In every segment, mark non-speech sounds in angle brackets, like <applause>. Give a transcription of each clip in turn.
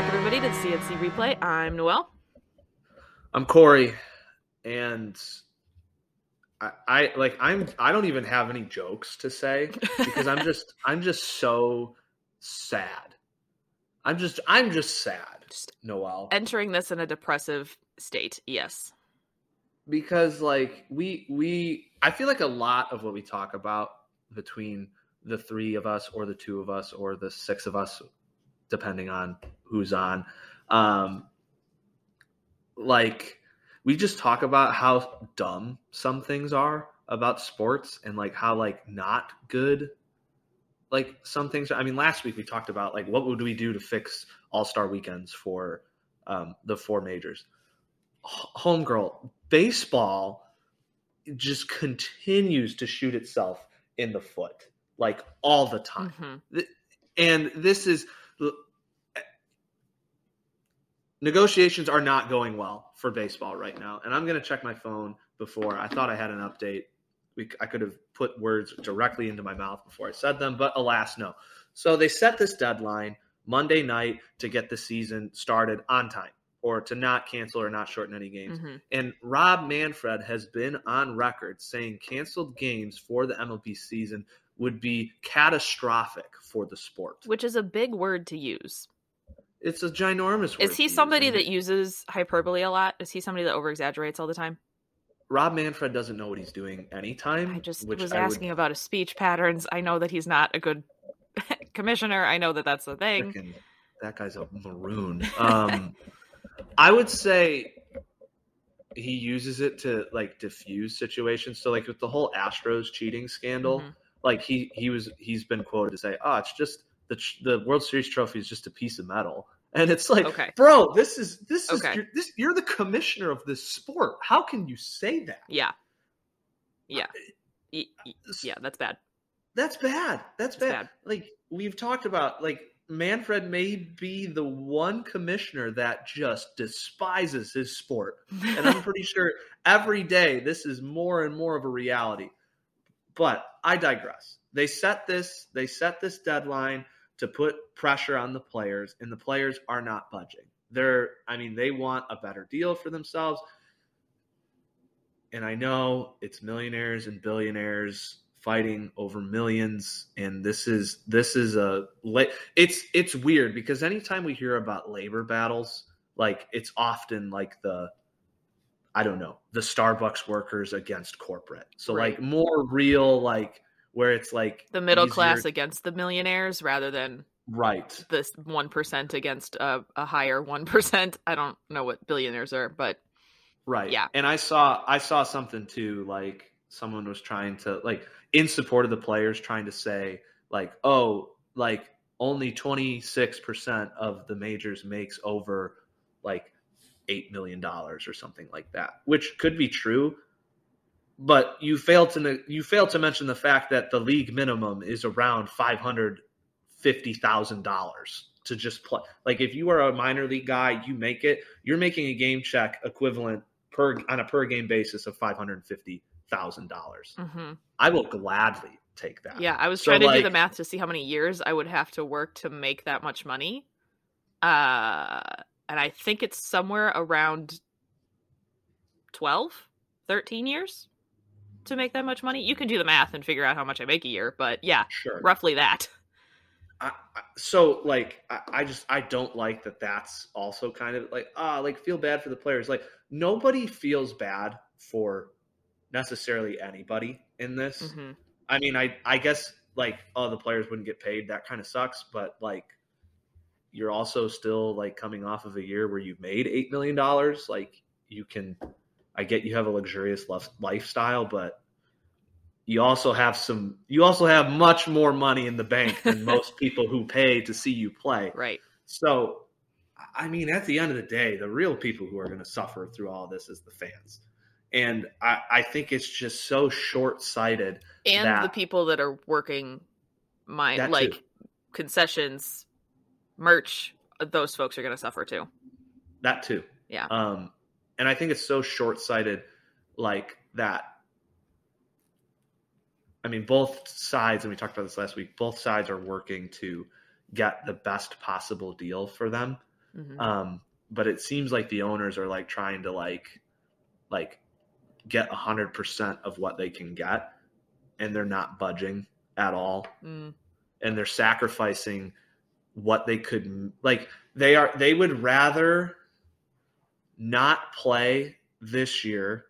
back, everybody, to the CNC replay. I'm Noel. I'm Corey, and I, I like I'm I don't even have any jokes to say <laughs> because I'm just I'm just so sad. I'm just I'm just sad, Just Noel, Entering this in a depressive state. Yes. because like we we I feel like a lot of what we talk about between the three of us or the two of us or the six of us depending on who's on. Um like we just talk about how dumb some things are about sports and like how like not good like some things i mean last week we talked about like what would we do to fix all-star weekends for um, the four majors? Homegirl baseball just continues to shoot itself in the foot like all the time. Mhm. and this is negotiations are not going well for baseball right now and i'm going to check my phone before i thought i had an update we, i could have put words directly into my mouth before i said them but alas no so they set this deadline monday night to get the season started on time or to not cancel or not shorten any games Mhm. and Rob Manfred has been on record saying canceled games for the MLB season would be catastrophic for the sport. Which is a big word to use. It's a ginormous word. Is he to use, somebody that uses hyperbole a lot? Is he somebody that over exaggerates all the time? Rob Manfred doesn't know what he's doing anytime? I just was I would asking about his speech patterns. I know that he's not a good <laughs> commissioner. I know that that's the thing. frickin- that guy's a maroon. Um, <laughs> I would say he uses it to like diffuse situations. So like with the whole Astros cheating scandal, Mhm. like he he was he's been quoted to say, "Oh, it's just the the World Series trophy is just a piece of metal." And it's like, Okay. bro, this is this is Okay. you're, this you're the commissioner of this sport. How can you say that? Yeah. Yeah. Yeah, that's bad. That's bad. That's It's bad. bad. Like we've talked about, like Manfred may be the one commissioner that just despises his sport, and I'm pretty <laughs> sure every day this is more and more of a reality. But I digress. They set this. They set this deadline to put pressure on the players, and the players are not budging. They're, I mean, they want a better deal for themselves. And I know it's millionaires and billionaires fighting over millions and this is this is a it's it's weird because anytime we hear about labor battles like it's often like the i don't know the starbucks workers against corporate so Right. like more real like where it's like the middle easier- class against the millionaires rather than right this 1% against a, a higher 1%. I don't know what billionaires are, but Right. Yeah. And I saw I saw something too, like someone was trying to like in support of the players trying to say like, oh, like only twenty six percent of the majors makes over like eight million dollars or something like that, which could be true. But you fail to you fail to mention the fact that the league minimum is around five hundred fifty thousand dollars to just play. Like if you are a minor league guy, you make it. You're making a game check equivalent per on a per game basis of five hundred fifty thousand dollars. mhm. I will gladly take that. yeah, I was So, trying to do the math to see how many years I would have to work to make that much money. Uh, and I think it's somewhere around 12, 13 years to make that much money. You can do the math and figure out how much I make a year, but yeah, sure. roughly that. I, I, so like I, I just I don't like that. That's also kind of like ah like feel bad for the players. Like nobody feels bad for necessarily anybody in this. hmm I mean, I I guess like oh the players wouldn't get paid. That kind of sucks. But like you're also still like coming off of a year where you've made eight million dollars. Like you can, I get you have a luxurious lif- lifestyle, but you also have some. You also have much more money in the bank than <laughs> most people who pay to see you play. Right. So, I mean, at the end of the day, the real people who are going to suffer through all this is the fans. And I, I think it's just so short sighted. And the people that are working my That too. like concessions, merch, those folks are going to suffer too. That too. Yeah. Um, and I think it's so short sighted, like that. I mean, both sides, and we talked about this last week, both sides are working to get the best possible deal for them. Mhm. Um, but it seems like the owners are like trying to like like get a hundred percent of what they can get, and they're not budging at all, Mm. and they're sacrificing what they could like. They are they would rather not play this year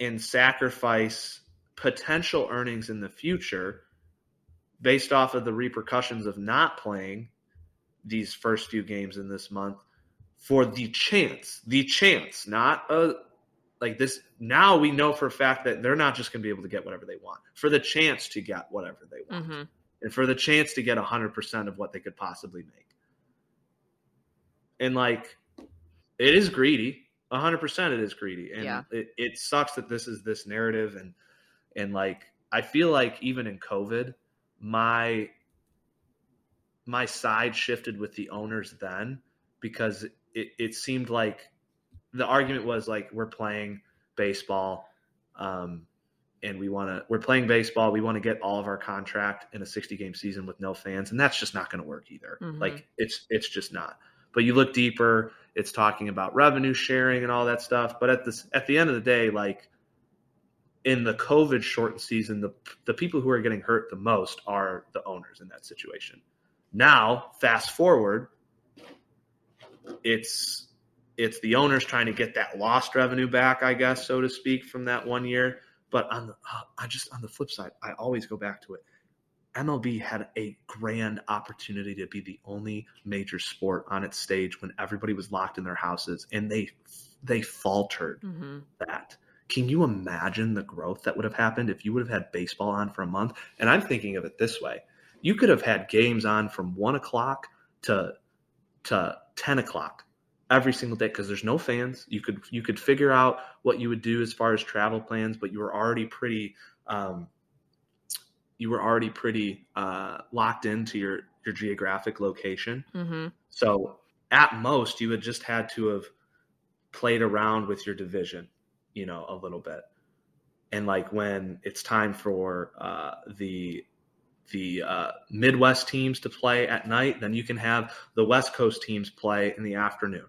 and sacrifice potential earnings in the future based off of the repercussions of not playing these first few games in this month for the chance, the chance, not a like this. Now we know for a fact that they're not just going to be able to get whatever they want, for the chance to get whatever they want, Mhm. and for the chance to get 100% of what they could possibly make. And like, it is greedy. 100% it is greedy. And Yeah. it, it sucks that this is this narrative. And, and like, I feel like even in COVID, my my side shifted with the owners then because it, it seemed like the argument was like we're playing baseball um, and we want to we're playing baseball we want to get all of our contract in a 60 game season with no fans and that's just not going to work either Mhm. like it's it's just not but you look deeper it's talking about revenue sharing and all that stuff. But at this at the end of the day like in the covid shortened season the the people who are getting hurt the most are the owners in that situation. Now fast forward it's it's the owners trying to get that lost revenue back i guess so to speak from that one year. But on the uh, i just on the flip side i always go back to it mlb had a grand opportunity to be the only major sport on its stage when everybody was locked in their houses and they they faltered Mhm. that. Can you imagine the growth that would have happened if you would have had baseball on for a month? And i'm thinking of it this way. You could have had games on from one o'clock to to 10 o'clock every single day because there's no fans. You could you could figure out what you would do as far as travel plans but you were already pretty um, you were already pretty uh, locked into your your geographic location Mhm. so at most you would just had to have played around with your division you know a little bit and like when it's time for uh, the the uh, Midwest teams to play at night, then you can have the West Coast teams play in the afternoon.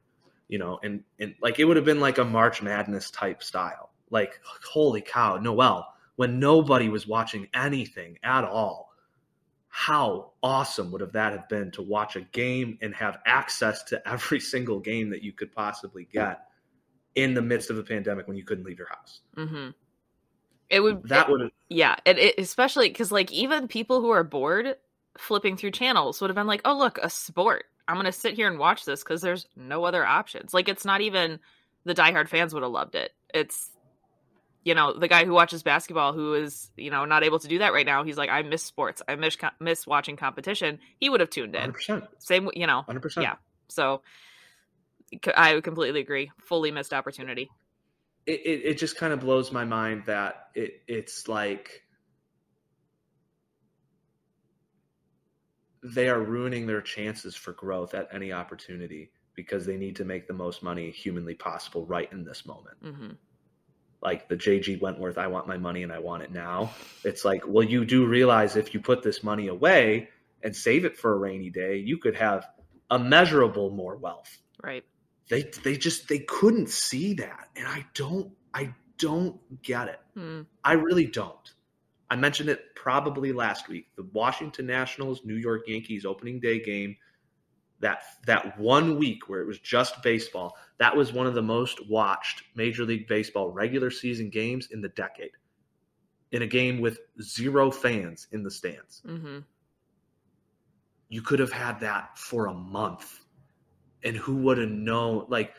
You know, and and like it would have been like a March Madness type style. Like holy cow, Noel, when nobody was watching anything at all, how awesome would have that have been to watch a game and have access to every <laughs> single game that you could possibly get in the midst of a pandemic when you couldn't leave your house. Mhm. It would That would Yeah, and it, especially because like even people who are bored flipping through channels would have been like, "Oh, look, a sport. I'm gonna sit here and watch this because there's no other options." Like it's not even the diehard fans would have loved it. It's you know the guy who watches basketball who is you know not able to do that right now. He's like, "I miss sports. I miss miss watching competition." He would have tuned in. 100%. Same, you know. 100%. Yeah. So i completely agree. Fully missed opportunity. it, it, it just kind of blows my mind that it it's like they are ruining their chances for growth at any opportunity because they need to make the most money humanly possible right in this moment. hmm Like the JG Wentworth, I want my money and I want it now. It's like, well, you do realize if you put this money away and save it for a rainy day, you could have immeasurable more wealth Right. they they just they couldn't see that and i don't i don't get it Mm. i really don't i mentioned it probably last week the washington nationals new york yankees opening day game that that one week where it was just baseball that was one of the most watched major league baseball regular season games in the decade. In a game with zero fans in the stands. Hmm you could have had that for a month. And who would have known like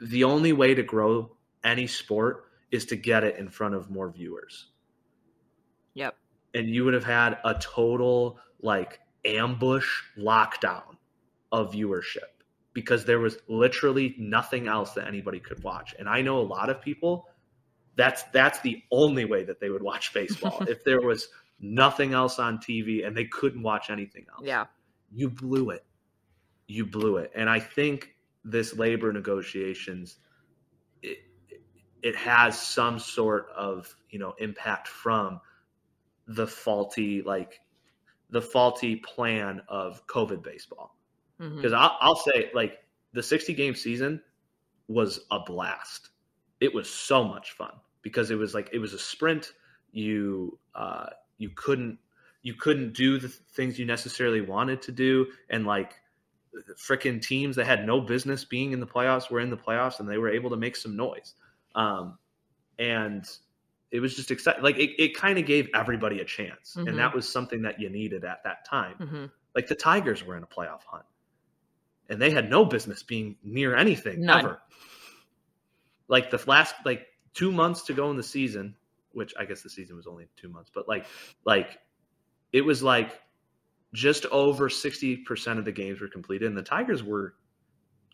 the only way to grow any sport is to get it in front of more viewers. Yep. and you would have had a total like ambush lockdown of viewership because there was literally nothing else that anybody could watch and i know a lot of people that's that's the only way that they would watch <laughs> baseball <laughs> if there was nothing else on tv and they couldn't watch anything else Yeah. you blew it. You blew it. And I think this labor negotiations it, it has some sort of, you know, impact from the faulty like the faulty plan of COVID baseball. Mhm. because I'll, I'll say like the 60 game season was a blast. It was so much fun because it was like it was a sprint. You uh you couldn't you couldn't do the things you necessarily wanted to do. And like freaking teams that had no business being in the playoffs were in the playoffs and they were able to make some noise. Um and it was just exciting like it, it kind of gave everybody a chance. Mhm. and that was something that you needed at that time. Mhm. like the Tigers were in a playoff hunt, and they had no business being near anything None. ever. Like the last like two months to go in the season, which I guess the season was only two months, but like like it was like just over sixty percent of the games were completed, and the Tigers were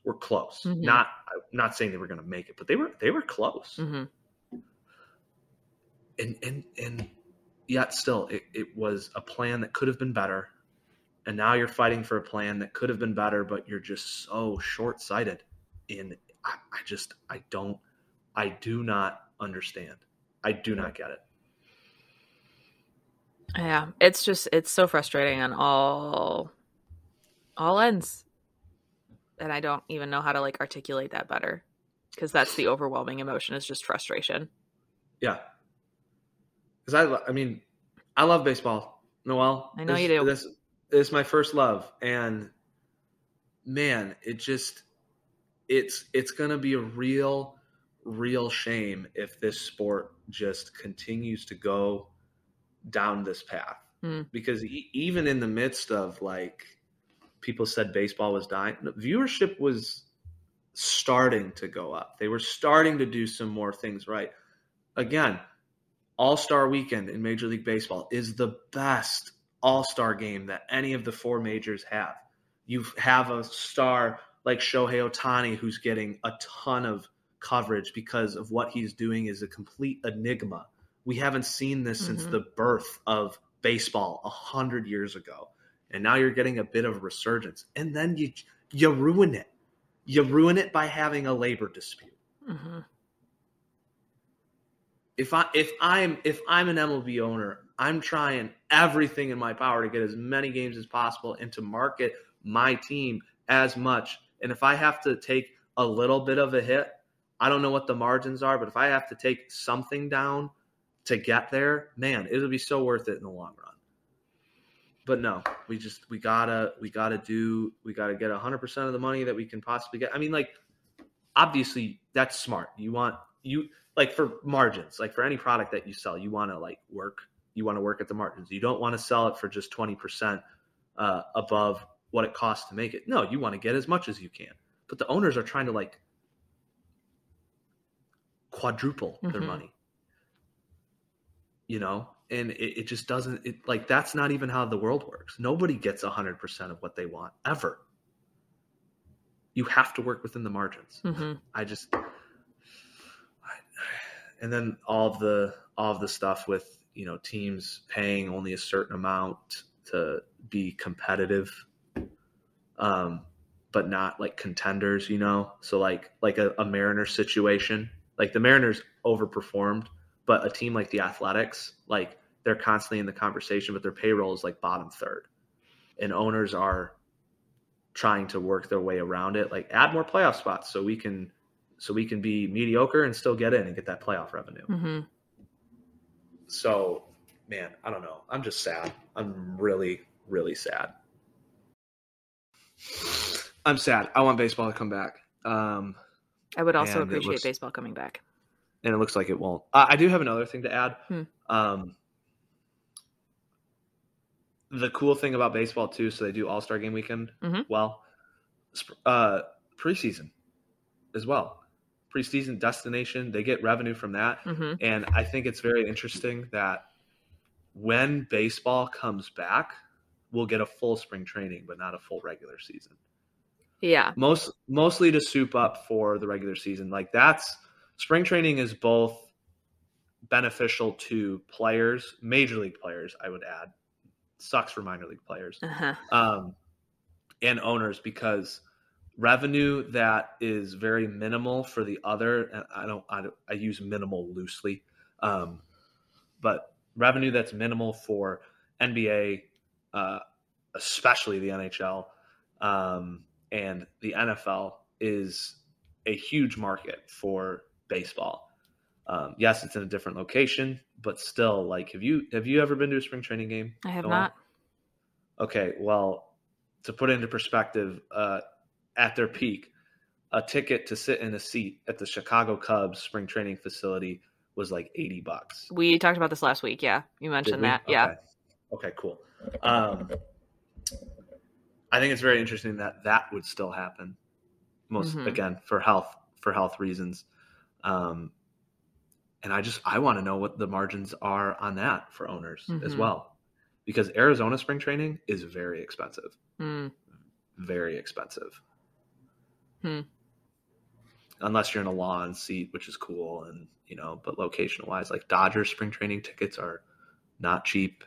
were close. Mhm. Not I'm not saying they were going to make it, but they were they were close Mhm. and and and yet still it, it was a plan that could have been better and now you're fighting for a plan that could have been better but you're just so short-sighted in I, I just i don't i do not understand i do not get it Yeah, it's just it's so frustrating on all all ends. And I don't even know how to like articulate that better because that's the overwhelming emotion is just frustration. yeah because i i mean i love baseball noel I know this, you do. this, is my first love. And man it just it's it's gonna be a real real shame if this sport just continues to go down this path. Hmm. because e- even in the midst of like people said baseball was dying viewership was starting to go up. They were starting to do some more things right. Again all-star weekend in major league baseball is the best all-star game that any of the four majors have you have a star like Shohei Ohtani who's getting a ton of coverage because of what he's doing is a complete enigma. We haven't seen this since Mhm. the birth of baseball a hundred years ago, and now you're getting a bit of a resurgence, and then you you ruin it. You ruin it by having a labor dispute. hmm If I if I'm if I'm an MLB owner, I'm trying everything in my power to get as many games as possible and to market my team as much. And if I have to take a little bit of a hit, I don't know what the margins are, but if I have to take something down to get there, man, it'll be so worth it in the long run. But no, we just we gotta we gotta do we gotta get hundred percent of the money that we can possibly get. I mean, like obviously that's smart. You want you like for margins, like for any product that you sell, you want to like work. You want to work at the margins. You don't want to sell it for just twenty percent uh, above what it costs to make it. No, you want to get as much as you can. But the owners are trying to like quadruple their Mhm. money. You know, and it, it just doesn't. It like that's not even how the world works. Nobody gets hundred percent of what they want ever. You have to work within the margins. hmm I just, and then all of the all of the stuff with you know teams paying only a certain amount to be competitive, um, but not like contenders. You know, so like like a, a Mariners situation, like the Mariners overperformed, but a team like the Athletics, like they're constantly in the conversation, but their payroll is like bottom third, and owners are trying to work their way around it like add more playoff spots so we can so we can be mediocre and still get in and get that playoff revenue. Hmm so man i don't know. I'm just sad. I'm really really sad. I'm sad. I want baseball to come back. Um I would also appreciate looks- baseball coming back. and it looks like it won't. I, I do have another thing to add. Hmm. um the cool thing about baseball too so they do all-star game weekend Mhm. well uh preseason as well preseason destination they get revenue from that. Hmm and i think it's very interesting that when baseball comes back we'll get a full spring training but not a full regular season. Yeah. most mostly to soup up for the regular season. Like that's spring training is both beneficial to players major league players i would add. Sucks for minor league players. Uh-huh. um, and owners because revenue that is very minimal for the other and i don't i, I use minimal loosely um, but revenue that's minimal for nba uh, especially the nhl Um, and the NFL is a huge market for baseball. Um, yes, it's in a different location, but still, like, have you have you ever been to a spring training game? I have Noah? not. Okay, well, to put it into perspective, uh, at their peak, a ticket to sit in a seat at the Chicago Cubs spring training facility was like eighty bucks. We talked about this last week. Yeah, you mentioned that. Yeah. Okay. Okay, cool. Um, I think it's very interesting that that would still happen. Most Mhm. again for health for health reasons. Um, and I just I want to know what the margins are on that for owners as Mhm. well, because Arizona spring training is very expensive, Mm. very expensive. Hmm. Unless you're in a lawn seat, which is cool, and you know, but location wise, like Dodgers spring training tickets are not cheap,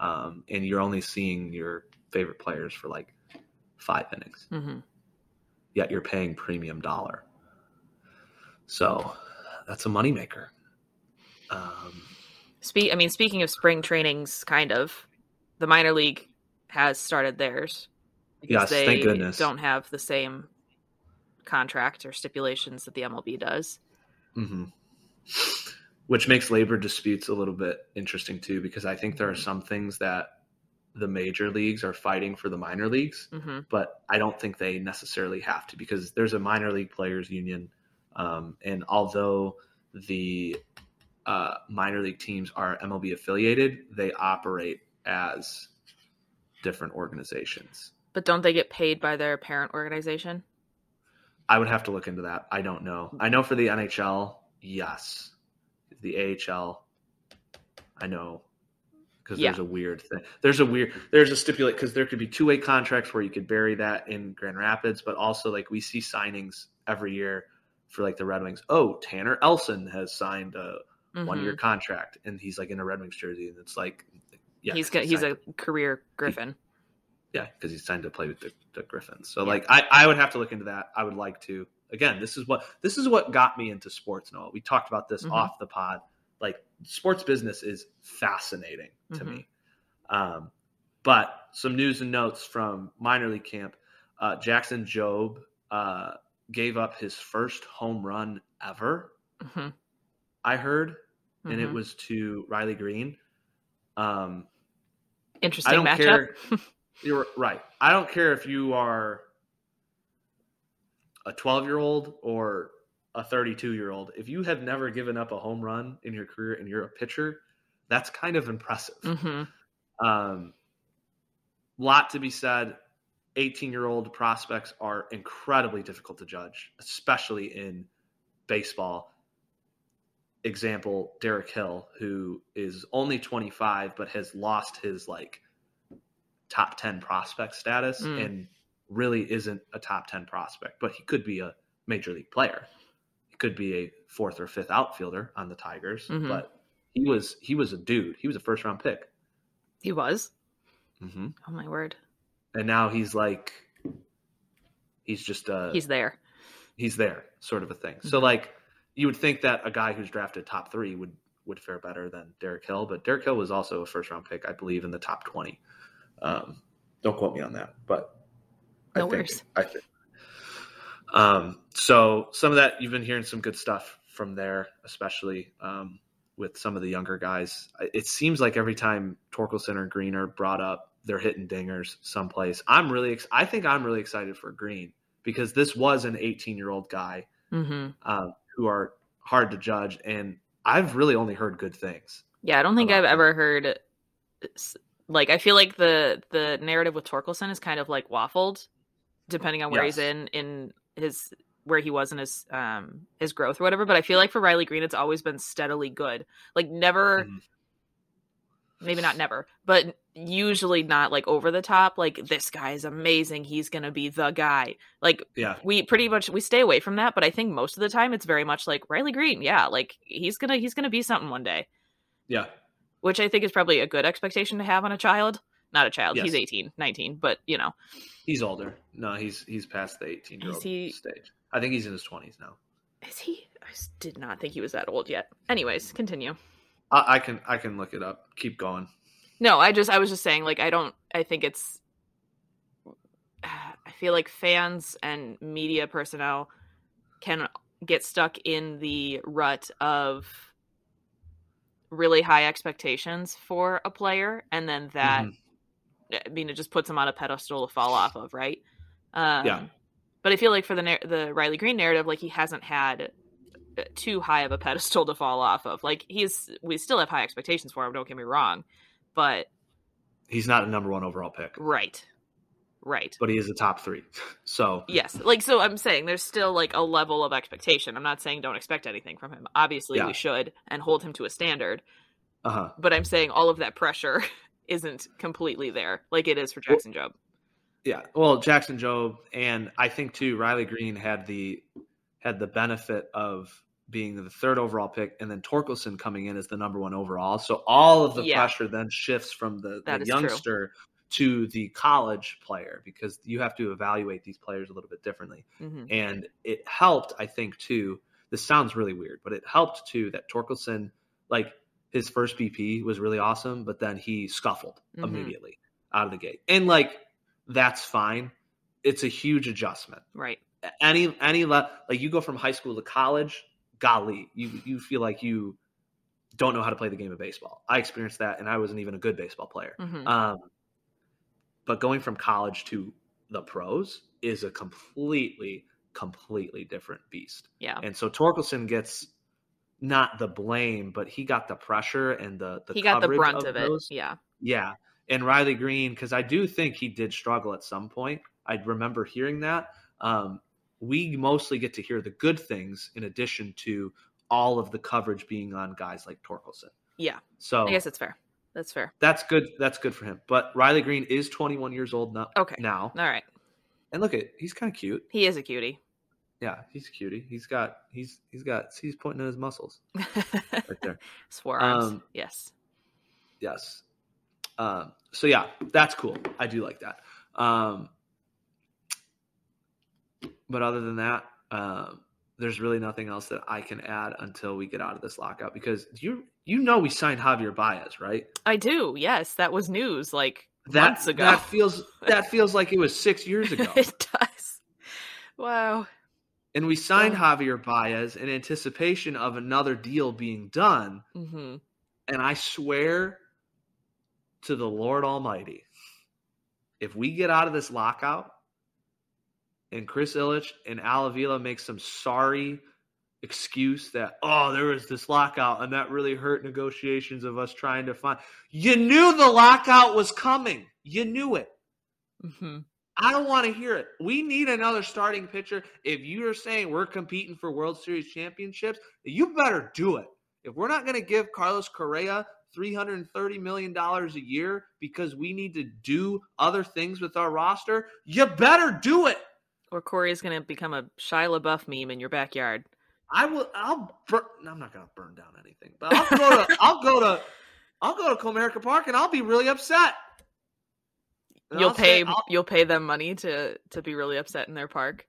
um, and you're only seeing your favorite players for like five innings. hmm Yet you're paying premium dollar, so that's a moneymaker. Um, Spe- I mean, speaking of spring trainings, kind of, the minor league has started theirs. Yes, they thank goodness. don't have the same contract or stipulations that the MLB does. hmm Which makes labor disputes a little bit interesting too, because I think there are some things that the major leagues are fighting for the minor leagues, hmm but I don't think they necessarily have to because there's a minor league players union, um, and although the uh, minor league teams are MLB affiliated, they operate as different organizations. But don't they get paid by their parent organization? I would have to look into that. I don't know. I know for the NHL, yes. The AHL, I know because Yeah. there's a weird thing. There's a weird. There's a stipulate because there could be two way contracts where you could bury that in Grand Rapids, but also like we see signings every year for like the Red Wings. Oh, Turner Elson has signed a Mhm. one year contract, and he's like in a Red Wings jersey, and it's like, yeah, he's got, he's a career Griffin. Yeah, because he's signed to play with the, the Griffins. So Yeah. like I, I would have to look into that. I would like to. Again, this is what this is what got me into sports, Noah. We talked about this Mhm. off the pod. Like sports business is fascinating to Mhm. me. Um, but some news and notes from minor league camp. Uh, Jackson Jobe uh, gave up his first home run ever. hmm I heard, and it Mhm. was to Riley Greene. Um, Interesting don't matchup. care. <laughs> You're right. I don't care if you are a 12 year old or a 32 year old. If you have never given up a home run in your career and you're a pitcher, that's kind of impressive. hmm Um, lot to be said. 18 year old prospects are incredibly difficult to judge, especially in baseball. Example Derek Hill, who is only 25 but has lost his like top 10 prospect status Mm. and really isn't a top 10 prospect, but he could be a major league player. He could be a fourth or fifth outfielder on the Tigers, Mhm. but he was he was a dude. He was a first round pick. He was. hmm Oh my word. and now he's like he's just uh He's there. he's there sort of a thing so Mhm. like you would think that a guy who's drafted top three would would fare better than Derek Hill but Derek Hill was also a first round pick I believe in the top 20 um don't quote me on that but No I think, worries. I think um so some of that you've been hearing some good stuff from there especially um with some of the younger guys it seems like every time Torkelson or Greene are brought up they're hitting dingers someplace. I'm really, ex- I think I'm really excited for Greene because this was an 18 year old guy hmm um, who are hard to judge, and I've really only heard good things. Yeah, I don't think I've him. ever heard s- like I feel like the the narrative with Torkelson is kind of like waffled, depending on where he's in in his where he was in his um his growth or whatever. But I feel like for Riley Greene, it's always been steadily good. Like never, Mhm. maybe not never, but usually not like over the top. Like this guy is amazing. He's gonna be the guy. Like Yeah, we pretty much we stay away from that. But I think most of the time it's very much like Riley Greene. Yeah, like he's gonna he's gonna be something one day yeah, which I think is probably a good expectation to have on a child. Not a child, he's Yes. 18, 19, but you know, he's older. No, he's he's past the 18 year old he- stage. I think he's in his 20s now. is he? I did not think he was that old yet. Anyways, continue. I, I can I can look it up. Keep going. No, I just I was just saying like I don't I think it's <sighs> I feel like fans and media personnel can get stuck in the rut of really high expectations for a player and then that Mhm. I mean it just puts them on a pedestal to fall off of, right? Um Yeah. but I feel like for the the Riley Greene narrative like he hasn't had uh, too high of a <laughs> pedestal to fall off of. Like he's we still have high expectations for him, don't get me wrong. But He's not a number one overall pick, right. Right. but he is a top three. <laughs> So Yes. Like so I'm saying there's still like a level of expectation. I'm not saying don't expect anything from him. Obviously Yeah. we should and hold him to a standard. uh huh. But I'm saying all of that pressure <laughs> isn't completely there like it is for Well- Jackson Jobe. Yeah. Well, Jackson Jobe and I think too Riley Greene had the had the benefit of being the third overall pick and then Torkelson coming in as the number one overall. So all of the Yeah. pressure then shifts from the, the youngster to the college player because you have to evaluate these players a little bit differently. hmm And it helped, I think, too. This sounds really weird, but it helped too that Torkelson, like his first BP was really awesome, but then he scuffled Mhm. immediately out of the gate. And like that's fine. It's a huge adjustment. Right. Any any le- like you go from high school to college, golly, you you feel like you don't know how to play the game of baseball. I experienced that, and I wasn't even a good baseball player. hmm Um, but going from college to the pros is a completely, completely different beast. Yeah. And so Torkelson gets not the blame, but he got the pressure and the, the he got the brunt of, it. those. Yeah. Yeah. And Riley Greene, because I do think he did struggle at some point. I remember hearing that. Um, we mostly get to hear the good things in addition to all of the coverage being on guys like Torkelson. Yeah. So I guess it's fair. That's fair. that's good. That's good for him. But Riley Greene is 21 years old now. Okay. Now, All right. and look at he's kind of cute. He is a cutie. Yeah, he's a cutie. He's got he's he's got see, he's pointing at his muscles <laughs> right there. Forearms. Um, yes. Yes. Um, so yeah, that's cool. I do like that. Um, but other than that, um, there's really nothing else that I can add until we get out of this lockout because you you know we signed Javier Baez, right? I do. Yes, that was news like That months ago. that feels <laughs> that feels like it was six years ago. it does. Wow. And we signed. Javier Baez in anticipation of another deal being done. hmm And I swear to the Lord Almighty, if we get out of this lockout and Chris Ilitch and Al Avila make some sorry excuse that, oh, there was this lockout and that really hurt negotiations of us trying to find. You knew the lockout was coming. You knew it. hmm I don't want to hear it. We need another starting pitcher. If you're saying we're competing for World Series championships, you better do it. If we're not going to give Carlos Correa $330 million a year because we need to do other things with our roster, you better do it. Or Corey is going to become a Shia LaBeouf meme in your backyard. I will. I'll. Bur- I'm not going to burn down anything, but I'll go to. I'll go to. I'll go to Comerica Park and I'll be really upset. And you'll I'll pay. I'll- you'll pay them money to to be really upset in their park.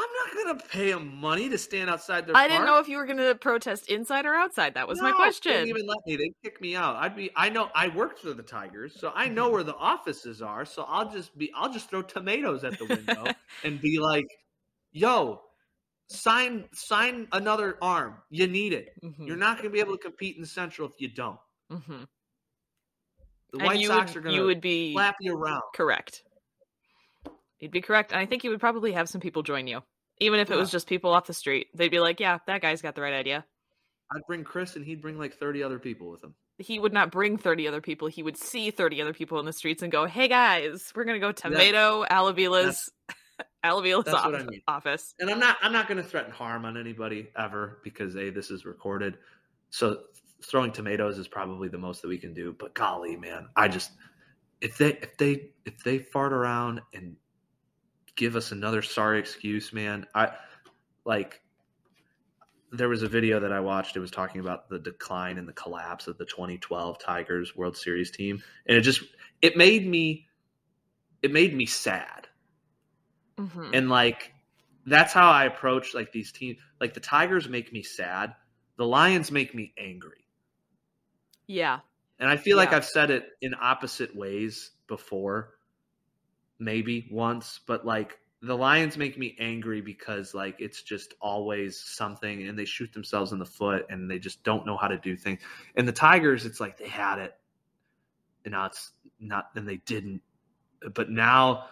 I'm not going to pay them money to stand outside their. I didn't know if you were going to protest inside or outside. That was my question. They didn't even let me. They kick me out. I'd be. I know. I worked for the Tigers, so I know where the offices are. So I'll just be. I'll just throw tomatoes at the window <laughs> and be like, "Yo, sign sign another arm. You need it. Mhm, You're not going to be able to compete in the Central if you don't. mhm. The And White you Sox would, are going you to would be slap you around. correct. You'd be correct, and I think you would probably have some people join you, even if it was just people off the street. They'd be like, "Yeah, that guy's got the right idea." I'd bring Chris, and he'd bring like 30 other people with him. He would not bring thirty other people. He would see thirty other people in the streets and go, "Hey guys, we're gonna go tomato Al Avila's <laughs> Al Avila's that's off- I mean. office." And I'm not. I'm not going to threaten harm on anybody ever because a this is recorded. So throwing tomatoes is probably the most that we can do. But golly, man, I just if they if they if they fart around and give us another sorry excuse, man, I like. There was a video that I watched. It was talking about the decline and the collapse of the 2012 Tigers World Series team, and it just it made me it made me sad Mhm. and like that's how I approach like these teams. Like the Tigers make me sad, the Lions make me angry, yeah, and I feel like I've said it in opposite ways before. maybe once, but like the Lions make me angry because like it's just always something and they shoot themselves in the foot and they just don't know how to do things. And the Tigers, it's like they had it and now it's not and they didn't. But now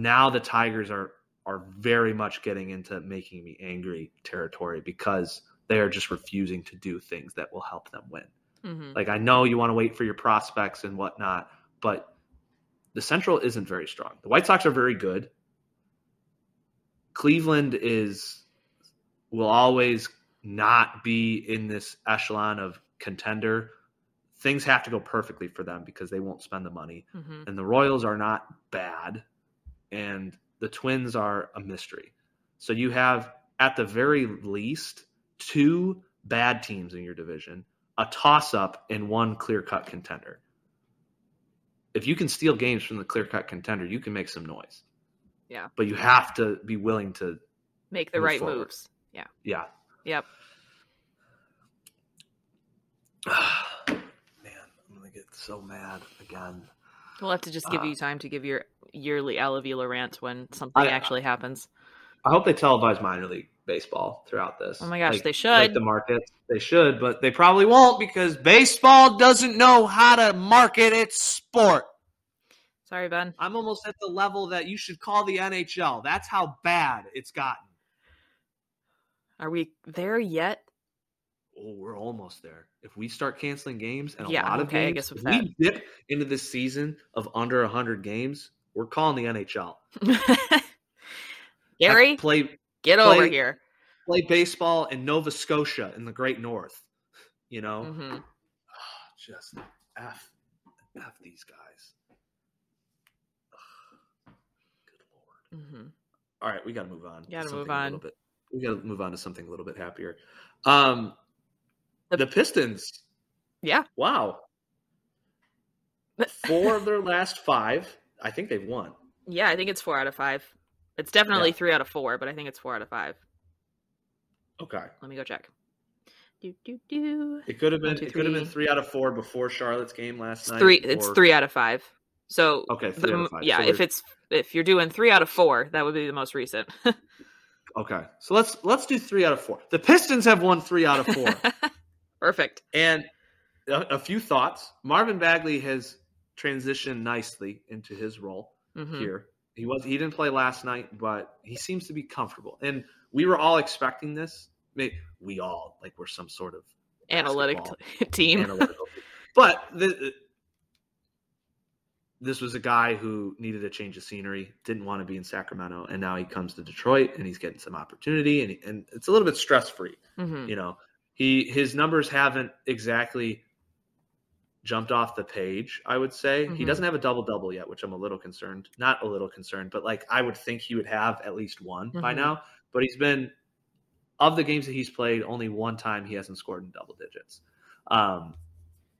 now the Tigers are are very much getting into making me angry territory because they are just refusing to do things that will help them win. Mm-hmm. Like I know you want to wait for your prospects and whatnot, but the Central isn't very strong. The White Sox are very good. Cleveland is will always not be in this echelon of contender. Things have to go perfectly for them because they won't spend the money. Mm-hmm. And the Royals are not bad, and the Twins are a mystery. So you have at the very least two bad teams in your division, a toss up, and one clear cut contender. If you can steal games from the clear cut contender, you can make some noise. Yeah. But you have to be willing to, Make the Move right forward. moves. Yeah. yeah. Yep. <sighs> Man, I'm going to get so mad again. We'll have to just give Uh, you time to give your yearly Al Avila rant when something I- actually happens. I hope they televise minor league baseball throughout this. Oh my gosh, Like- they Like should. the market. They should, but they probably won't because baseball doesn't know how to market its sport. Sorry, Ben. I'm almost at the level that you should call the NHL. That's how bad it's gotten. Are we there yet? Oh, we're almost there. If we start canceling games and a Yeah, lot of okay, games, if we dip into this season of under 100 games, we're calling the NHL. Gary, play get play- over here. play baseball in Nova Scotia in the Great North. You know, hmm <sighs> just f f these guys. <sighs> Good lord. hmm All right, we got to move on. to Gotta move something a little on. bit. We got to move on to something a little bit happier. Um, The- the Pistons. Yeah. Wow. <laughs> Four of their last five. I think they've won. Yeah, I think it's four out of five. It's definitely Yeah. three out of four, but I think it's four out of five. Okay. Let me go check. Do do do. It could have been. One, two, it could have been three. out of four before Charlotte's game last It's night. three. It's three out of five. So Okay, the out of five. yeah, So if it's if you're doing three out of four, that would be the most recent. <laughs> okay. So let's let's do three out of four. The Pistons have won three out of four. <laughs> Perfect. And a, a few thoughts. Marvin Bagley has transitioned nicely into his role hmm here. He was he didn't play last night, but he seems to be comfortable. And we were all expecting this. May- We all like we're some sort of Analytic t- <laughs> team. analytical. but the, this was a guy who needed a change of scenery, didn't want to be in Sacramento, and now he comes to Detroit and he's getting some opportunity, and, he, and it's a little bit stress free. hmm You know, he his numbers haven't exactly jumped off the page. I would say he Mhm. doesn't have a double double yet, which I'm a little concerned. Not a little concerned, but like I would think he would have at least one by Mhm. now. But he's been of the games that he's played, only one time he hasn't scored in double digits. Um,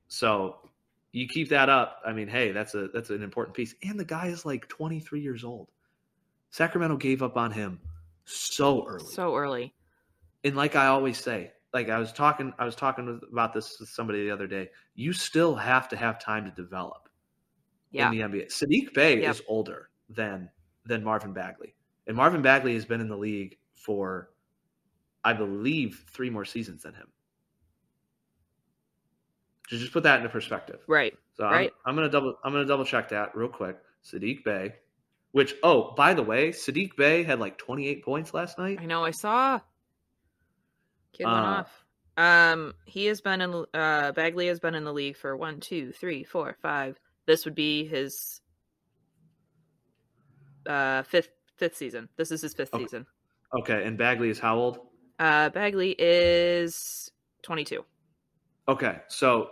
so you keep that up. I mean, hey, that's a that's an important piece. And the guy is like 23 years old. Sacramento gave up on him so early So early. and like I always say, like I was talking, I was talking with, about this with somebody the other day. You still have to have time to develop Yeah. in the NBA. Sadiq Bey Yep. is older than than Marvin Bagley, and Marvin Bagley has been in the league for, I believe, three more seasons than him. To just put that into perspective. Right. So Right. I'm, I'm gonna double I'm gonna double check that real quick. Sadiq Bey, which oh by the way, Sadiq Bey had like 28 points last night. I know. I saw. Kid went Uh, off. Um, he has been in. Uh, Bagley has been in the league for one, two, three, four, five. This would be his uh fifth fifth season. This is his fifth Okay. season. Okay, and Bagley is how old? Uh, Bagley is twenty two. Okay, so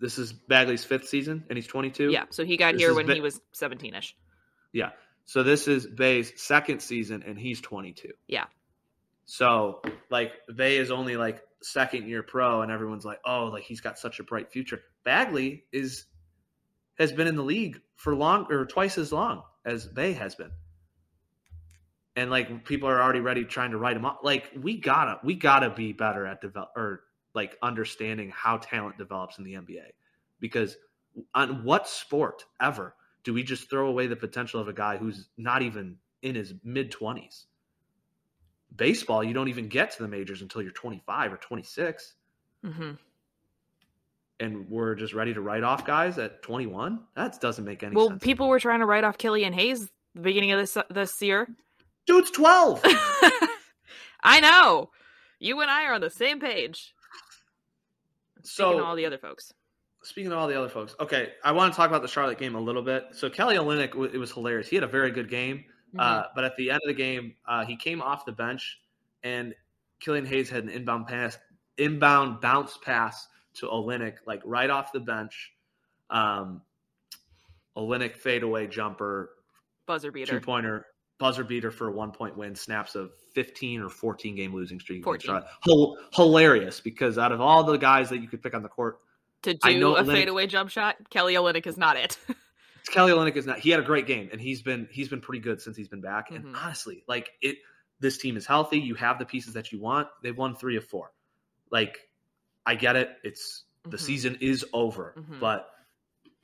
this is Bagley's fifth season, and he's 22. Yeah, so he got This here when Ba- he was seventeen ish. yeah. So this is Bey's second season, and he's 22. Yeah. So like Bey is only like second year pro, and everyone's like, oh, like he's got such a bright future. Bagley is has been in the league for long or twice as long as Bey has been. And like people are already ready trying to write him off. Like we gotta we gotta be better at develop or like understanding how talent develops in the NBA. Because on what sport ever do we just throw away the potential of a guy who's not even in his mid 20s? Baseball, you don't even get to the majors until you're 25 or 26. hmm And we're just ready to write off guys at 21? That doesn't make any Well, sense. Well, people were trying to write off Killian Hayes the beginning of this this year. Dude's 12. <laughs> I know. You and I are on the same page. Speaking so of all the other folks. speaking of all the other folks, okay, I want to talk about the Charlotte game a little bit. So Kelly Olynyk, it was hilarious. He had a very good game, Mm-hmm. uh, but at the end of the game, uh, he came off the bench, and Killian Hayes had an inbound pass, inbound bounce pass to Olynyk, like right off the bench. Um, Olynyk fadeaway jumper, Buzzer beater, two pointer, buzzer beater for a one point win, snaps a 15 or 14 game losing streak. against 14. Charlotte. Hil- hilarious because out of all the guys that you could pick on the court, To I do know a Olynyk- fadeaway jump shot, Kelly Olynyk is not it. <laughs> Kelly Olynyk is not. He had a great game, and he's been he's been pretty good since he's been back. And Mhm. honestly, like it, this team is healthy. You have the pieces that you want. They've won three of four. Like, I get it. It's the Mhm. season is over, Mhm. but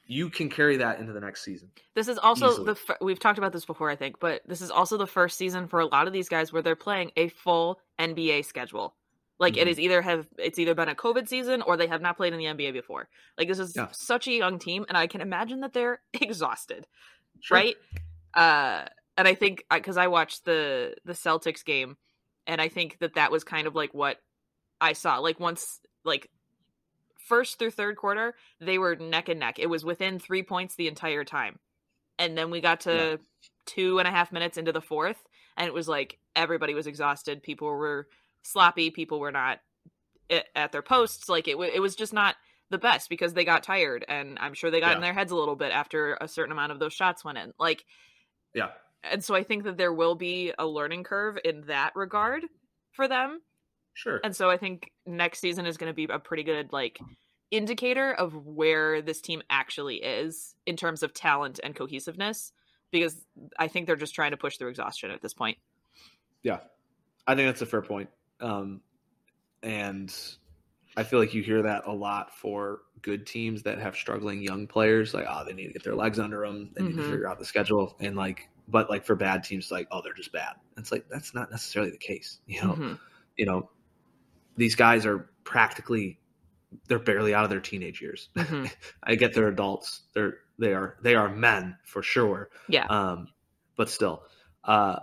you can carry that into the next season. This is also Easily. the fir- we've talked about this before, I think, but this is also the first season for a lot of these guys where they're playing a full NBA schedule. Like it Mhm. is either have it's either been a COVID season or they have not played in the NBA before. Like this is Yeah. such a young team, and I can imagine that they're <laughs> exhausted, Sure. right? Uh, and I think because I watched the the Celtics game, and I think that that was kind of like what I saw. Like once like first through third quarter, they were neck and neck. It was within three points the entire time. And then we got to Yeah. two and a half minutes into the fourth, and it was like everybody was exhausted. People were sloppy. People were not eh, at their posts. Like it, it was just not the best because they got tired, and I'm sure they got in their heads a little bit after a certain amount of those shots went in. Like, Yeah. and so I think that there will be a learning curve in that regard for them. Sure. And so I think next season is going to be a pretty good like indicator of where this team actually is in terms of talent and cohesiveness because I think they're just trying to push through exhaustion at this point. Yeah, I think that's a fair point. Um, and I feel like you hear that a lot for good teams that have struggling young players. Like, oh, they need to get their legs under them. They need Mhm. to figure out the schedule. And like, but like for bad teams, like, oh, they're just bad. It's like that's not necessarily the case. You know, Mhm. you know, these guys are practically they're barely out of their teenage years. Mhm. <laughs> I get they're adults. They're they are they are men for sure. Yeah. Um, but still, uh,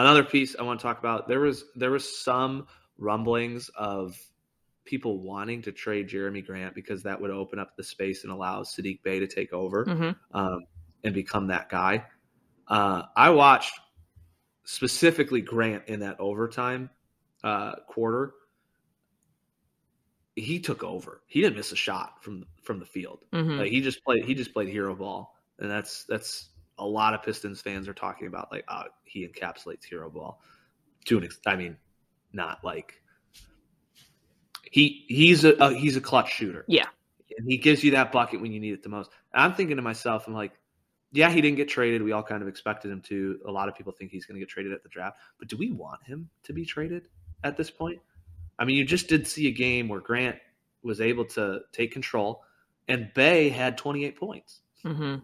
another piece I want to talk about. There was there was some rumblings of people wanting to trade Jerami Grant because that would open up the space and allow Saddiq Bey to take over Mhm. um, and become that guy. Uh, I watched specifically Grant in that overtime uh, quarter. He took over. He didn't miss a shot from from the field. Mhm. Like he just played he just played hero ball, and that's that's a lot of Pistons fans are talking about like oh he encapsulates hero ball. To an ex- I mean, not like he he's a, a he's a clutch shooter. Yeah. and he gives you that bucket when you need it the most. I'm thinking to myself, I'm like, yeah, he didn't get traded. We all kind of expected him to. A lot of people think he's going to get traded at the draft, but do we want him to be traded at this point? I mean, you just did see a game where Grant was able to take control, and Bey had 28 points, Mhm.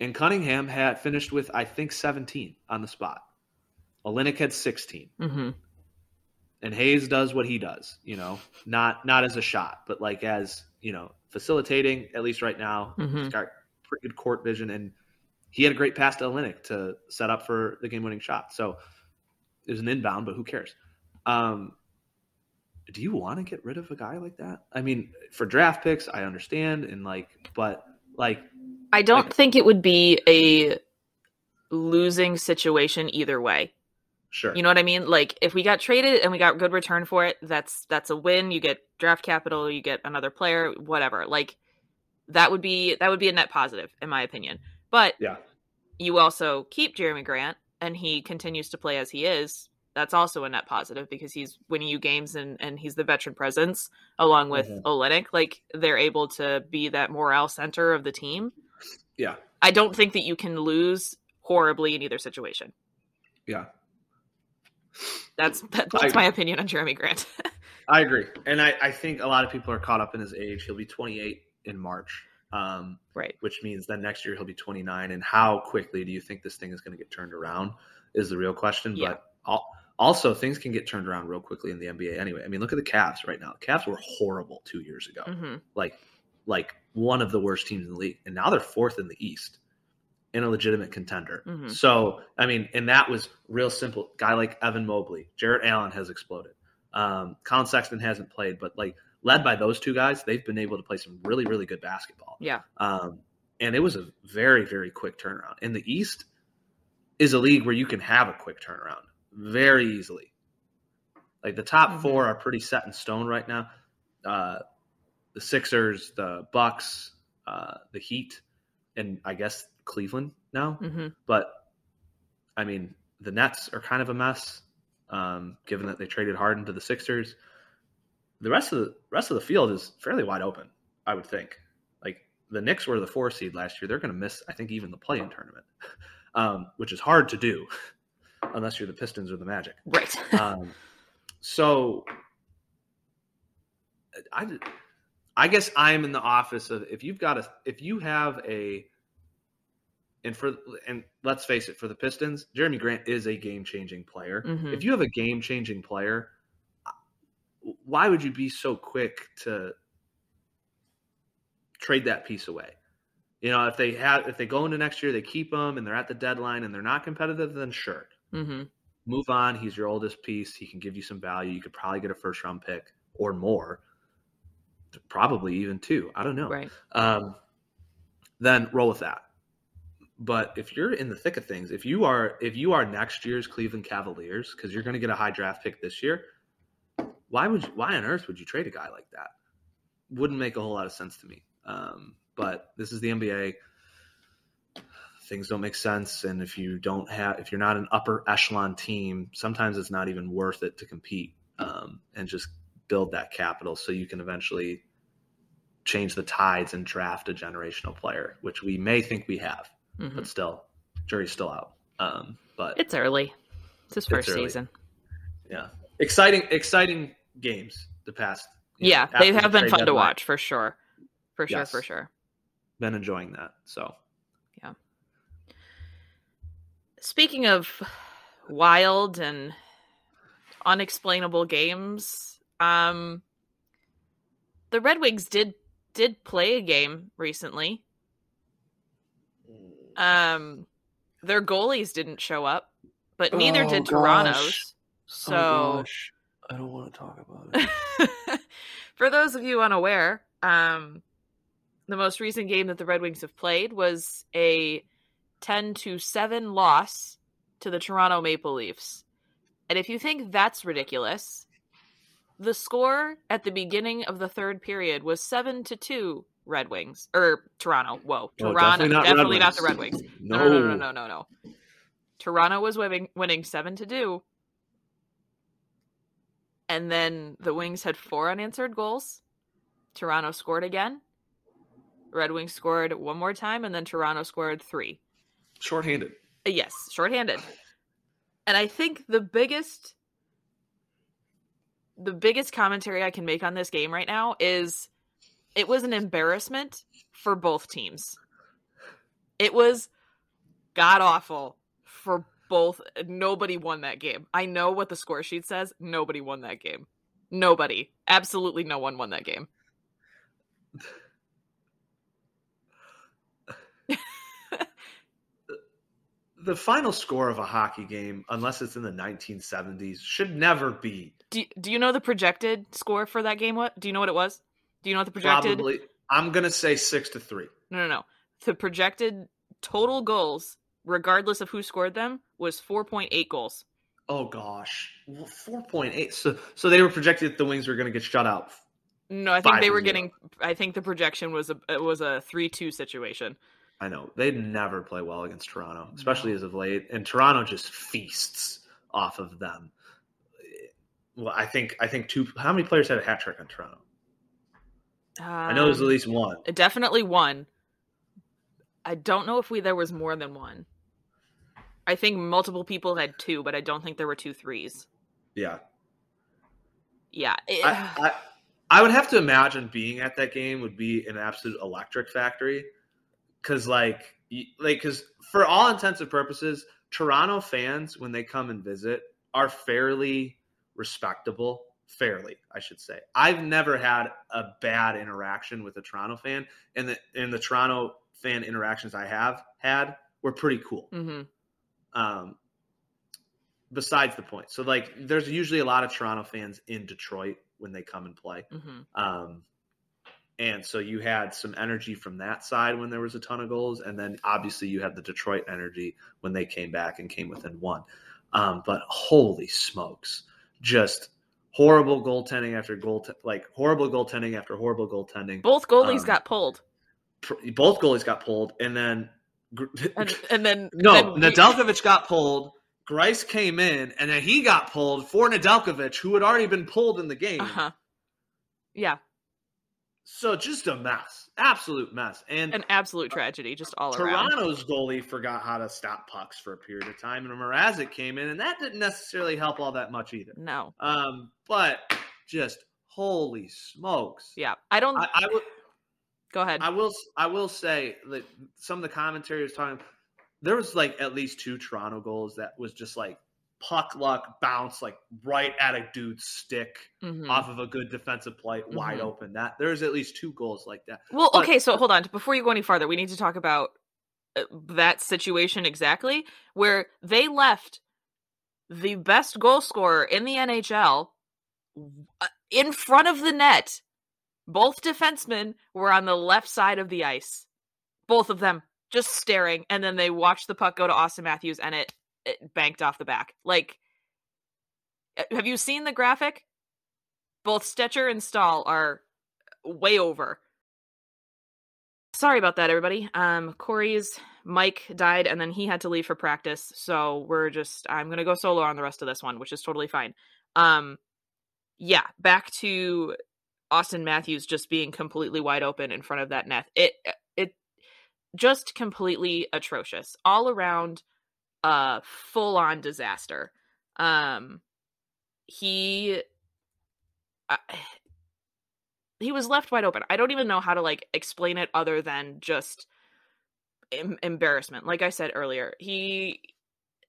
And Cunningham had finished with I think 17 on the spot. Olynyk had 16, Mhm. and Hayes does what he does. You know, not not as a shot, but like as you know, facilitating. At least right now, Mhm. he's got pretty good court vision, and he had a great pass to Olynyk to set up for the game-winning shot. So it was an inbound, but who cares? Um, do you want to get rid of a guy like that? I mean, for draft picks, I understand, and like, but like, I don't Like- think it would be a losing situation either way. sure, You know what I mean? Like if we got traded and we got good return for it, that's that's a win. You get draft capital, you get another player, whatever. Like that would be that would be a net positive in my opinion. But yeah, you also keep Jerami Grant and he continues to play as he is. That's also a net positive because he's winning you games and, and he's the veteran presence along with Mhm. Olynyk. Like they're able to be that morale center of the team. Yeah, I don't think that you can lose horribly in either situation. yeah. That's that, that's I- my opinion on Jerami Grant. <laughs> I agree, and I, I think a lot of people are caught up in his age. He'll be 28 in March. Um, Right. which means that next year he'll be 29. And how quickly do you think this thing is going to get turned around is the real question. Yeah. But al- also, things can get turned around real quickly in the NBA anyway. I mean, look at the Cavs right now. The Cavs were horrible two years ago, hmm like like one of the worst teams in the league, and now they're fourth in the East, and a legitimate contender. Mhm. So, I mean, and that was real simple. Guy like Evan Mobley, Jarrett Allen has exploded. Um, Collin Sexton hasn't played, but like led by those two guys, they've been able to play some really, really good basketball. Yeah. Um, and it was a very, very quick turnaround. In the East is a league where you can have a quick turnaround very easily. Like the top Mhm. four are pretty set in stone right now. Uh, the Sixers, the Bucks, uh, the Heat, and I guess Cleveland now. hmm But I mean, the Nets are kind of a mess, um, given that they traded Harden to the Sixers. The rest of the rest of the field is fairly wide open, I would think. Like the Knicks were the four seed last year; they're going to miss, I think, even the play-in tournament, <laughs> um, which is hard to do <laughs> unless you're the Pistons or the Magic. Right. <laughs> Um, so I, I guess I'm in the office of if you've got a if you have a and for and let's face it for the Pistons, Jerami Grant is a game changing player. Mhm. If you have a game changing player, why would you be so quick to trade that piece away? You know, if they have if they go into next year, they keep them and they're at the deadline and they're not competitive, then sure hmm move on. He's your oldest piece. He can give you some value. You could probably get a first round pick or more, probably even two. I don't know. Right. Um, then roll with that. But if you're in the thick of things, if you are if you are next year's Cleveland Cavaliers, because you're going to get a high draft pick this year, why would you, why on earth would you trade a guy like that? Wouldn't make a whole lot of sense to me. Um, but this is the NBA things don't make sense and if you don't have if you're not an upper echelon team sometimes it's not even worth it to compete um, and just build that capital so you can eventually change the tides and draft a generational player which we may think we have hmm but still jury's still out um, but It's early. It's his first early. season. yeah exciting exciting games the past know, Yeah, after they the have been trade fun to watch for sure. For sure, Yes. for sure. been enjoying that so yeah. Speaking of wild and unexplainable games, um the Red Wings did did play a game recently. Um their goalies didn't show up, but neither Oh, did gosh. Toronto's. So i don't want to talk about it <laughs> For those of you unaware, um, the most recent game that the Red Wings have played was a 10 to 7 loss to the Toronto Maple Leafs. And if you think that's ridiculous, the score at the beginning of the third period was 7 to 2 Red Wings or Toronto. Whoa, Oh, Toronto, Red definitely not the Red Wings. no No, no, no, no, no. Toronto was winning, winning seven to two, and then the Wings had four unanswered goals. Toronto scored again. Red Wings scored one more time, and then Toronto scored three. shorthanded Yes, shorthanded. And I think the biggest, the biggest commentary I can make on this game right now is, it was an embarrassment for both teams. It was god awful for both. Nobody won that game. I know what the score sheet says. Nobody won that game. Nobody. Absolutely no one won that game. <laughs> the final score of a hockey game, unless it's in the 1970s, should never be Do, do you know the projected score for that game? What do you know what it was? Do you know what the projected? probably. I'm gonna say six to three. No, no, no. The projected total goals, regardless of who scored them, was 4.8 goals. Oh gosh, four point eight. So, so they were projected that the Wings were gonna get shut out. No, I think they were getting. I think the projection was a it was a three two situation. I know they never play well against Toronto, especially as of late, and Toronto just feasts off of them. Well, I think I think two. How many players had a hat trick on Toronto? I know there's at Um, least one. definitely one. I don't know if we there was more than one. I think multiple people had two, but I don't think there were two threes. Yeah, Yeah, it- I, I I would have to imagine being at that game would be an absolute electric factory, because like like because for all intents and purposes, Toronto fans when they come and visit are fairly respectable. Fairly, I should say. I've never had a bad interaction with a Toronto fan, and the and the Toronto fan interactions I have had were pretty cool. Mm-hmm. Um, besides the point, so like, there's usually a lot of Toronto fans in Detroit when they come and play. Mm-hmm. Um, and so you had some energy from that side when there was a ton of goals, and then obviously you had the Detroit energy when they came back and came within one. Um, but holy smokes, just horrible goaltending after goal, like horrible goaltending after horrible goaltending. Both goalies Um, got pulled, Pr- Both goalies got pulled, and then <laughs> and and then no, then we- Nedeljkovic got pulled. Greiss came in, and then he got pulled for Nedeljkovic, who had already been pulled in the game. Uh-huh. Yeah, So just a mess, absolute mess. And an absolute tragedy, just all around. Toronto's goalie forgot how to stop pucks for a period of time, and Mrazek came in, and that didn't necessarily help all that much either. No, Um, but just holy smokes! yeah, I don't. I, I will, go ahead. I will, I will say that some of the commentary was talking. There was like at least two Toronto goals that was just like puck luck bounce like right at a dude's stick Mhm. off of a good defensive play, wide Mhm. open. That there's at least two goals like that. Well, But- okay, so hold on. Before you go any farther, we need to talk about uh, that situation exactly where they left the best goal scorer in the NHL uh, in front of the net. Both defensemen were on the left side of the ice. Both of them just staring, and then they watched the puck go to Auston Matthews, and it banked off the back. Like, uh, have you seen the graphic? Both Stecher and Staal are way over. Sorry about that, everybody. Um, Corey's mic died, and then he had to leave for practice. So we're just I'm gonna go solo on the rest of this one, which is totally fine. Um, yeah, back to Auston Matthews just being completely wide open in front of that net. It it just completely atrocious all around. Uh, full on disaster. Um, he. Uh, he was left wide open. I don't even know how to like explain it other than just em- embarrassment. Like I said earlier, he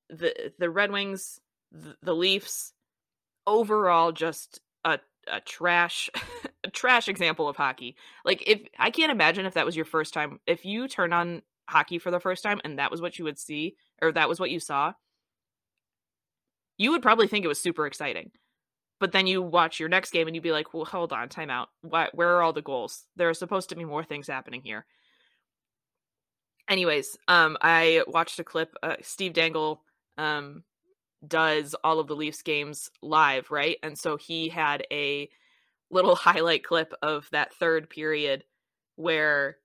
the the Red Wings, the, the Leafs, overall just a a trash <laughs> a trash example of hockey. Like if I can't imagine if that was your first time if you turn on hockey for the first time and that was what you would see or that was what you saw, you would probably think it was super exciting but then you watch your next game and you'd be like, well, hold on, time out. Why, where are all the goals? There are supposed to be more things happening here. Anyways, um, I watched a clip. Uh, Steve Dangle um, does all of the Leafs games live, right? And so he had a little <laughs> highlight clip of that third period where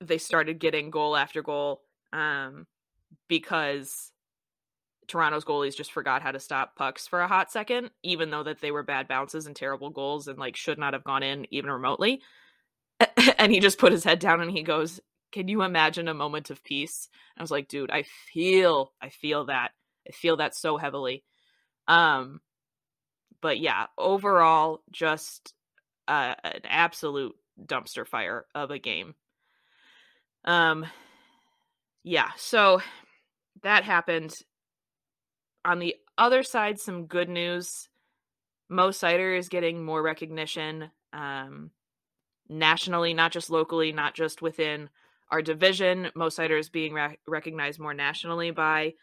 they started getting goal after goal um, because Toronto's goalies just forgot how to stop pucks for a hot second, even though that they were bad bounces and terrible goals and like should not have gone in even remotely. <laughs> and he just put his head down and he goes, "Can you imagine a moment of peace?" I was like, "Dude, I feel, I feel that, I feel that so heavily." Um, but yeah, overall, just uh, an absolute dumpster fire of a game. Um, yeah, so that happened on the other side, some good news. Mo Seider is getting more recognition um, nationally, not just locally, not just within our division. Mo Seider is being re- recognized more nationally by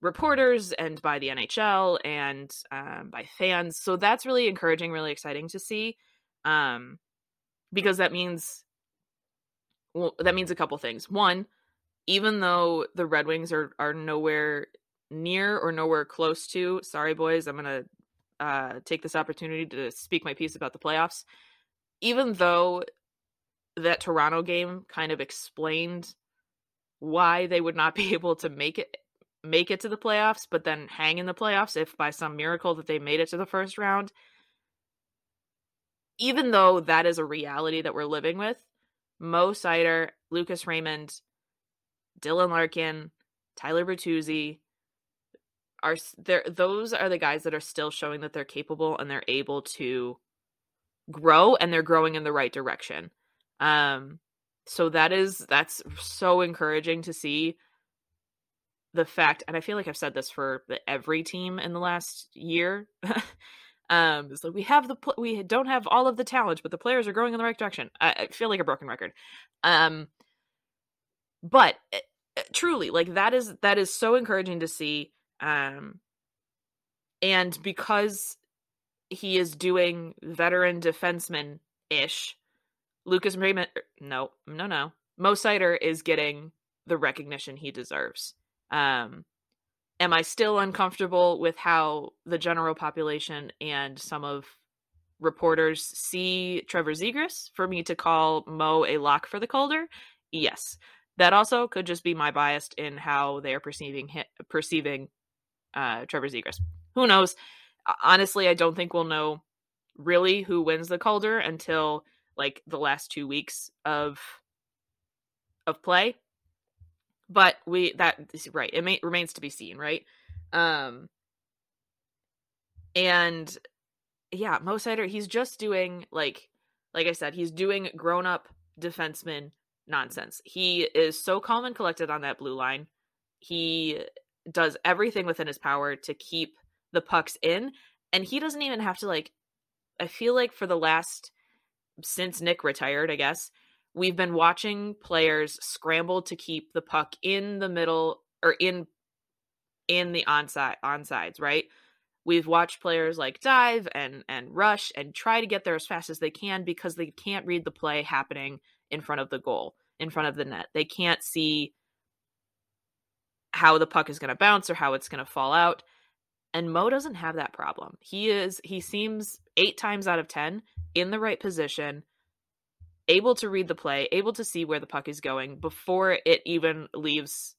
reporters and by the NHL and um, by fans. So that's really encouraging, really exciting to see, um, because that means well, that means a couple things. One, even though the Red Wings are are nowhere near or nowhere close to. Sorry, boys, I'm gonna uh, take this opportunity to speak my piece about the playoffs. Even though that Toronto game kind of explained why they would not <laughs> be able to make it make it to the playoffs, but then hang in the playoffs if by some miracle that they made it to the first round. Even though that is a reality that we're living with, Mo Seider, Lucas Raymond, Dylan Larkin, Tyler Bertuzzi, are there those are the guys that are still showing that they're capable and they're able to grow and they're growing in the right direction. Um so that is that's so encouraging to see the fact and I feel like I've said this for every team in the last year. <laughs> um it's like we have the we don't have all of the talent but the players are growing in the right direction. I, I feel like a broken record. Um but eh, eh, truly like that is that is so encouraging to see um and because he is doing veteran defenseman ish. Lucas Raymond, er, no, no, no. Mo Seider is getting the recognition he deserves. Um, am I still uncomfortable with how the general population and some of reporters see Trevor Zegras for me to call Mo a lock for the Calder? Yes. That also could just be my bias in how they are perceiving perceiving uh, Trevor Zegras. Who knows? honestly, I don't think we'll know really who wins the Calder until like the last two weeks of of play. But we that right. It may, remains to be seen, right? Um and yeah, Mo Seider, he's just doing like like I said, he's doing grown up defenseman nonsense. He is so calm and collected on that blue line. He does everything within his power to keep the pucks in and he doesn't even have to like I feel like for the last since Nick retired, I guess, we've been watching players scramble to keep the puck in the middle or in in the onside onsides, right? We've watched players like dive and and rush and try to get there as fast as they can because they can't read the play happening in front of the goal, in front of the net. They can't see how the puck is going to bounce or how it's going to fall out. And Mo doesn't have that problem. He is he seems 8 times out of 10 in the right position, able to read the play, able to see where the puck is going before it even leaves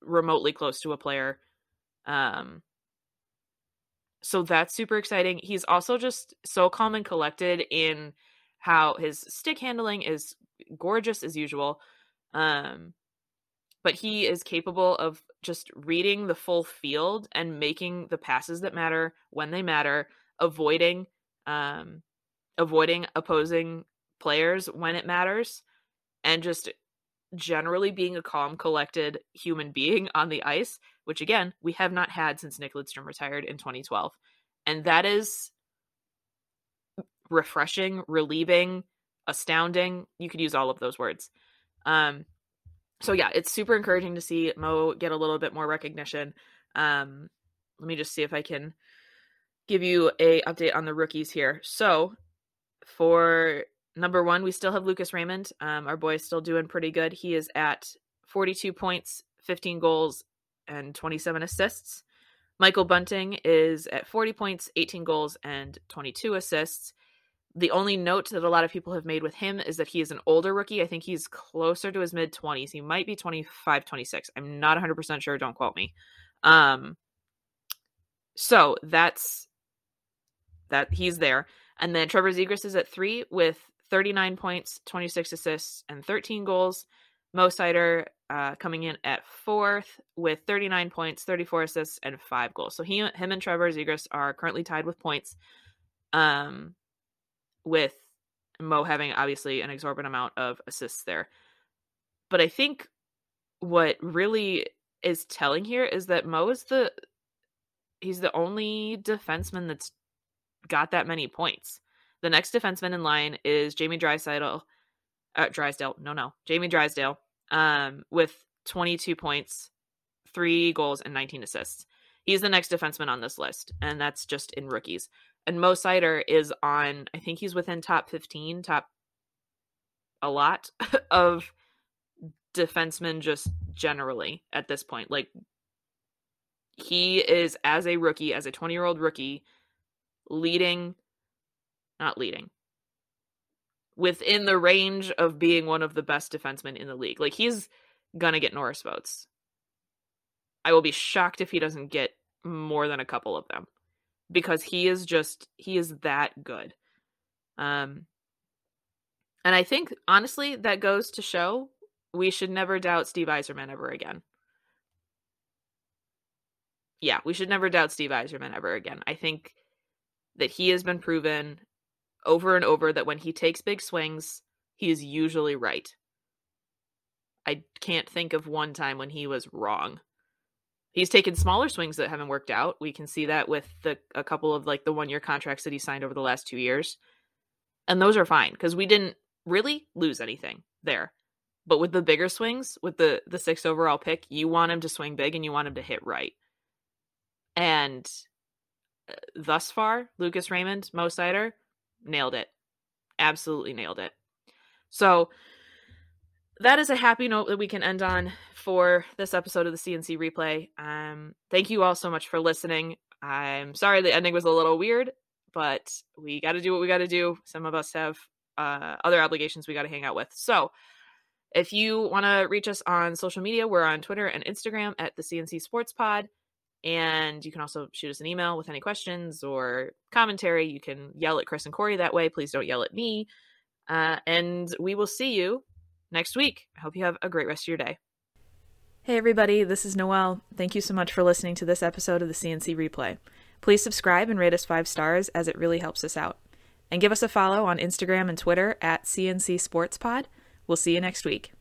remotely close to a player. Um so that's super exciting. He's also just so calm and collected in how his stick handling is gorgeous as usual. Um but he is capable of just reading the full field and making the passes that matter when they matter, avoiding um avoiding opposing players when it matters and just generally being a calm collected human being <laughs> on the ice, which again, we have not had since Nick Lidstrom retired in 2012. And that is refreshing, relieving, astounding. You could use all of those words. Um so yeah, it's super encouraging to see Mo get a little bit more recognition. Um, let me just see if I can give you a update on the rookies here. So for number one, we still have Lucas Raymond. Um, our boy is still doing pretty good. He is at 42 points, 15 goals, and 27 assists. Michael Bunting is at 40 points, 18 goals, and 22 assists the only note that a lot of people have made with him is that he is an older rookie. I think he's closer to his mid 20s. He might be 25, 26. I'm not 100% sure. Don't quote me. Um, so that's that he's there. And then Trevor Zegras is at three with 39 points, 26 assists, and 13 goals. Mo Seider uh, coming in at fourth with 39 points, 34 assists, and five goals. So he, him and Trevor Zegras are currently tied with points. Um, with Mo having obviously an exorbitant amount of assists there. But I think what really is telling here is that Mo is the he's the only defenseman that's got that many points. The next defenseman in line is Jamie Drysdale. Uh, Drysdale, no, no, Jamie Drysdale, um, with 22 points, three goals, and 19 assists. He's the next defenseman on this list, and that's just in rookies and Mo Seider is on. I think he's within top fifteen, top a lot <laughs> of defensemen just generally at this point. Like he is as a rookie, as a 20 year old rookie, leading, not leading, within the range of being one of the best defensemen in the league. Like he's gonna get Norris votes. I will be shocked if he doesn't get more than a couple of them because he is just he is that good. Um and I think honestly that goes to show we should never doubt Steve Yzerman ever again. Yeah, we should never doubt Steve Yzerman ever again. I think that he has been proven over and over that when he takes big swings, he is usually right. I can't think of one time when he was wrong. He's taken smaller swings that haven't worked out. We can see that with the a couple of like the one year contracts that he signed over the last two years. And those are fine because we didn't really lose anything there. But with the bigger swings, with the the sixth overall pick, you want him to swing big and you want him to hit right. And uh, thus far, Lucas Raymond, Mo Seider, nailed it. Absolutely nailed it. So that is a happy note that we can end on for this episode of the CNC replay. Um, thank you all so much for listening. I'm sorry the ending was a little weird, but we got to do what we got to do. Some of us have uh, other obligations we got to hang out with. So if you want to reach us on social media, we're on Twitter and Instagram at the CNC Sports Pod. And you can also shoot us an email with any questions or commentary. You can yell at Chris and Corey that way. Please don't yell at me. Uh, and we will see you next week. I hope you have a great rest of your day. Hey, everybody, this is Noël. Thank you so much for listening to this episode of the CNC Replay. Please subscribe and rate us five stars as it really helps us out. And give us a follow on Instagram and Twitter at CNC Sports Pod. We'll see you next week.